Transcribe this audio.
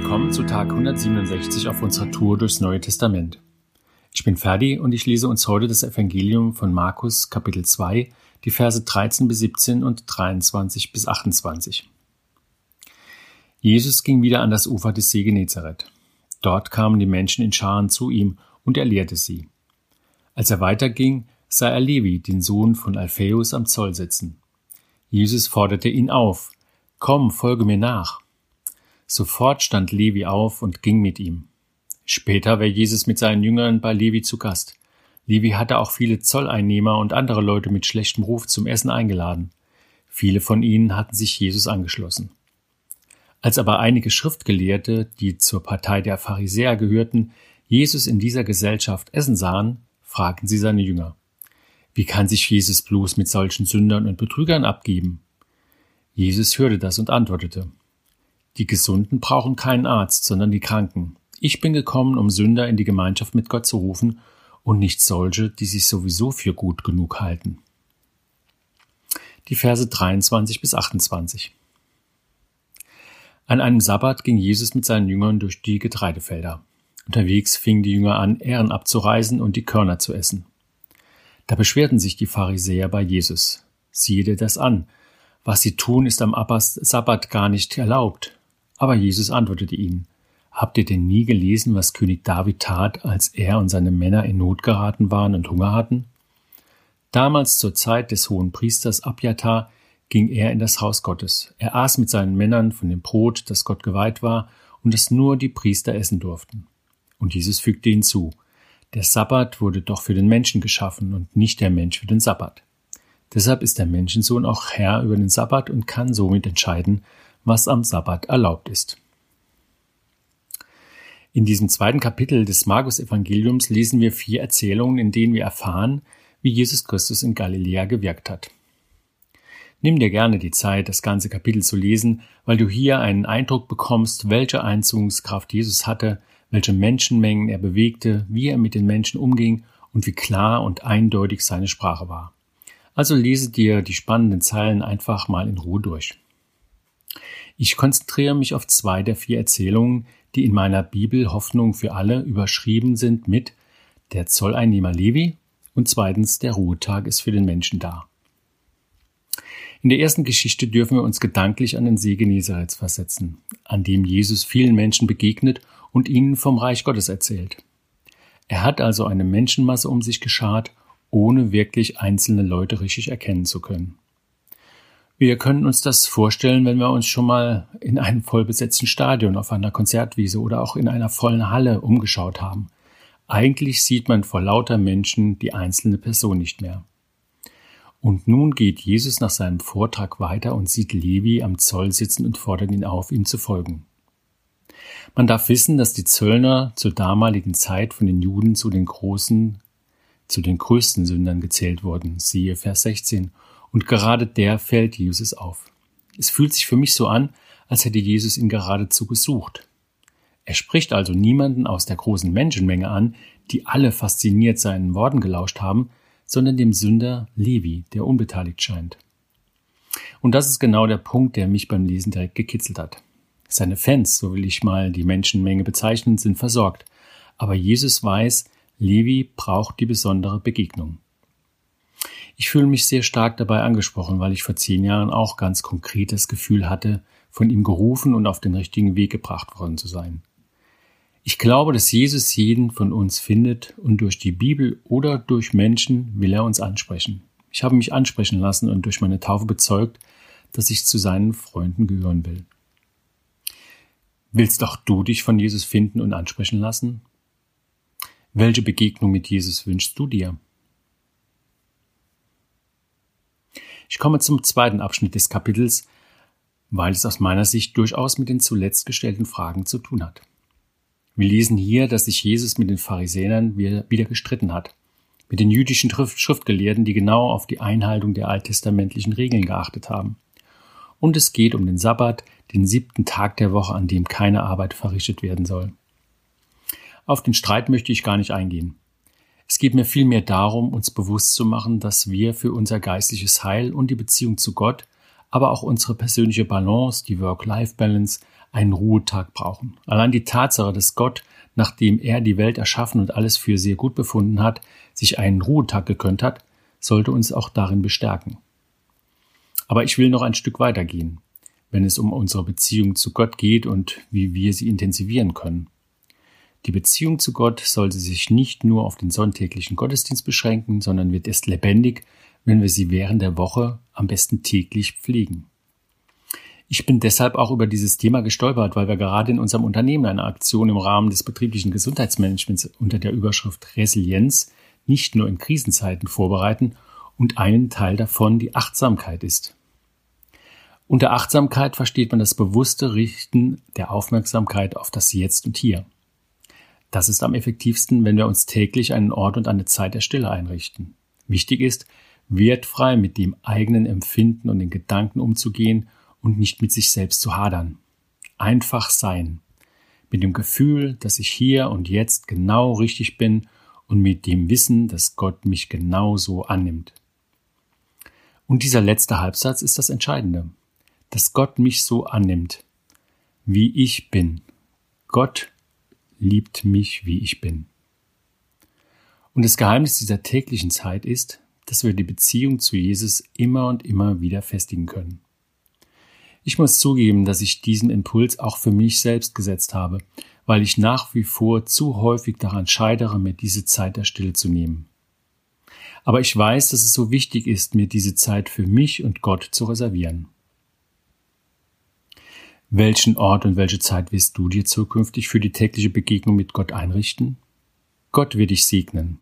Willkommen zu Tag 167 auf unserer Tour durchs Neue Testament. Ich bin Ferdi und ich lese uns heute das Evangelium von Markus Kapitel 2, die Verse 13 bis 17 und 23 bis 28. Jesus ging wieder an das Ufer des See Genezareth. Dort kamen die Menschen in Scharen zu ihm und er lehrte sie. Als er weiterging, sah er Levi, den Sohn von Alphaeus, am Zoll sitzen. Jesus forderte ihn auf, Komm, folge mir nach. Sofort stand Levi auf und ging mit ihm. Später war Jesus mit seinen Jüngern bei Levi zu Gast. Levi hatte auch viele Zolleinnehmer und andere Leute mit schlechtem Ruf zum Essen eingeladen. Viele von ihnen hatten sich Jesus angeschlossen. Als aber einige Schriftgelehrte, die zur Partei der Pharisäer gehörten, Jesus in dieser Gesellschaft essen sahen, fragten sie seine Jünger. Wie kann sich Jesus bloß mit solchen Sündern und Betrügern abgeben? Jesus hörte das und antwortete, die Gesunden brauchen keinen Arzt, sondern die Kranken. Ich bin gekommen, um Sünder in die Gemeinschaft mit Gott zu rufen und nicht solche, die sich sowieso für gut genug halten. Die Verse 23 bis 28. An einem Sabbat ging Jesus mit seinen Jüngern durch die Getreidefelder. Unterwegs fingen die Jünger an, Ähren abzureisen und die Körner zu essen. Da beschwerten sich die Pharisäer bei Jesus. Siehe dir das an. Was sie tun, ist am Sabbat gar nicht erlaubt. Aber Jesus antwortete ihnen, Habt ihr denn nie gelesen, was König David tat, als er und seine Männer in Not geraten waren und Hunger hatten? Damals zur Zeit des hohen Priesters Abjatar ging er in das Haus Gottes. Er aß mit seinen Männern von dem Brot, das Gott geweiht war und das nur die Priester essen durften. Und Jesus fügte hinzu, der Sabbat wurde doch für den Menschen geschaffen und nicht der Mensch für den Sabbat. Deshalb ist der Menschensohn auch Herr über den Sabbat und kann somit entscheiden, was am Sabbat erlaubt ist. In diesem zweiten Kapitel des Markus-Evangeliums lesen wir vier Erzählungen, in denen wir erfahren, wie Jesus Christus in Galiläa gewirkt hat. Nimm dir gerne die Zeit, das ganze Kapitel zu lesen, weil du hier einen Eindruck bekommst, welche Einzugungskraft Jesus hatte, welche Menschenmengen er bewegte, wie er mit den Menschen umging und wie klar und eindeutig seine Sprache war. Also lese dir die spannenden Zeilen einfach mal in Ruhe durch. Ich konzentriere mich auf zwei der vier Erzählungen, die in meiner Bibel Hoffnung für alle überschrieben sind mit der Zolleinnehmer Levi und zweitens der Ruhetag ist für den Menschen da. In der ersten Geschichte dürfen wir uns gedanklich an den See Genezareth versetzen, an dem Jesus vielen Menschen begegnet und ihnen vom Reich Gottes erzählt. Er hat also eine Menschenmasse um sich geschart, ohne wirklich einzelne Leute richtig erkennen zu können. Wir können uns das vorstellen, wenn wir uns schon mal in einem vollbesetzten Stadion auf einer Konzertwiese oder auch in einer vollen Halle umgeschaut haben. Eigentlich sieht man vor lauter Menschen die einzelne Person nicht mehr. Und nun geht Jesus nach seinem Vortrag weiter und sieht Levi am Zoll sitzen und fordert ihn auf, ihm zu folgen. Man darf wissen, dass die Zöllner zur damaligen Zeit von den Juden zu den großen, zu den größten Sündern gezählt wurden. Siehe Vers 16 und gerade der fällt Jesus auf. Es fühlt sich für mich so an, als hätte Jesus ihn geradezu gesucht. Er spricht also niemanden aus der großen Menschenmenge an, die alle fasziniert seinen Worten gelauscht haben, sondern dem Sünder Levi, der unbeteiligt scheint. Und das ist genau der Punkt, der mich beim Lesen direkt gekitzelt hat. Seine Fans, so will ich mal die Menschenmenge bezeichnen, sind versorgt. Aber Jesus weiß, Levi braucht die besondere Begegnung. Ich fühle mich sehr stark dabei angesprochen, weil ich vor zehn Jahren auch ganz konkret das Gefühl hatte, von ihm gerufen und auf den richtigen Weg gebracht worden zu sein. Ich glaube, dass Jesus jeden von uns findet und durch die Bibel oder durch Menschen will er uns ansprechen. Ich habe mich ansprechen lassen und durch meine Taufe bezeugt, dass ich zu seinen Freunden gehören will. Willst auch du dich von Jesus finden und ansprechen lassen? Welche Begegnung mit Jesus wünschst du dir? Ich komme zum zweiten Abschnitt des Kapitels, weil es aus meiner Sicht durchaus mit den zuletzt gestellten Fragen zu tun hat. Wir lesen hier, dass sich Jesus mit den Pharisäern wieder gestritten hat, mit den jüdischen Schriftgelehrten, die genau auf die Einhaltung der alttestamentlichen Regeln geachtet haben. Und es geht um den Sabbat, den siebten Tag der Woche, an dem keine Arbeit verrichtet werden soll. Auf den Streit möchte ich gar nicht eingehen. Es geht mir vielmehr darum, uns bewusst zu machen, dass wir für unser geistliches Heil und die Beziehung zu Gott, aber auch unsere persönliche Balance, die Work-Life-Balance, einen Ruhetag brauchen. Allein die Tatsache, dass Gott, nachdem er die Welt erschaffen und alles für sehr gut befunden hat, sich einen Ruhetag gegönnt hat, sollte uns auch darin bestärken. Aber ich will noch ein Stück weitergehen, wenn es um unsere Beziehung zu Gott geht und wie wir sie intensivieren können. Die Beziehung zu Gott sollte sich nicht nur auf den sonntäglichen Gottesdienst beschränken, sondern wird erst lebendig, wenn wir sie während der Woche am besten täglich pflegen. Ich bin deshalb auch über dieses Thema gestolpert, weil wir gerade in unserem Unternehmen eine Aktion im Rahmen des betrieblichen Gesundheitsmanagements unter der Überschrift Resilienz nicht nur in Krisenzeiten vorbereiten und einen Teil davon die Achtsamkeit ist. Unter Achtsamkeit versteht man das bewusste Richten der Aufmerksamkeit auf das Jetzt und Hier. Das ist am effektivsten, wenn wir uns täglich einen Ort und eine Zeit der Stille einrichten. Wichtig ist, wertfrei mit dem eigenen Empfinden und den Gedanken umzugehen und nicht mit sich selbst zu hadern. Einfach sein. Mit dem Gefühl, dass ich hier und jetzt genau richtig bin und mit dem Wissen, dass Gott mich genauso annimmt. Und dieser letzte Halbsatz ist das Entscheidende, dass Gott mich so annimmt, wie ich bin. Gott liebt mich, wie ich bin. Und das Geheimnis dieser täglichen Zeit ist, dass wir die Beziehung zu Jesus immer und immer wieder festigen können. Ich muss zugeben, dass ich diesen Impuls auch für mich selbst gesetzt habe, weil ich nach wie vor zu häufig daran scheidere, mir diese Zeit der Stille zu nehmen. Aber ich weiß, dass es so wichtig ist, mir diese Zeit für mich und Gott zu reservieren. Welchen Ort und welche Zeit wirst du dir zukünftig für die tägliche Begegnung mit Gott einrichten? Gott wird dich segnen.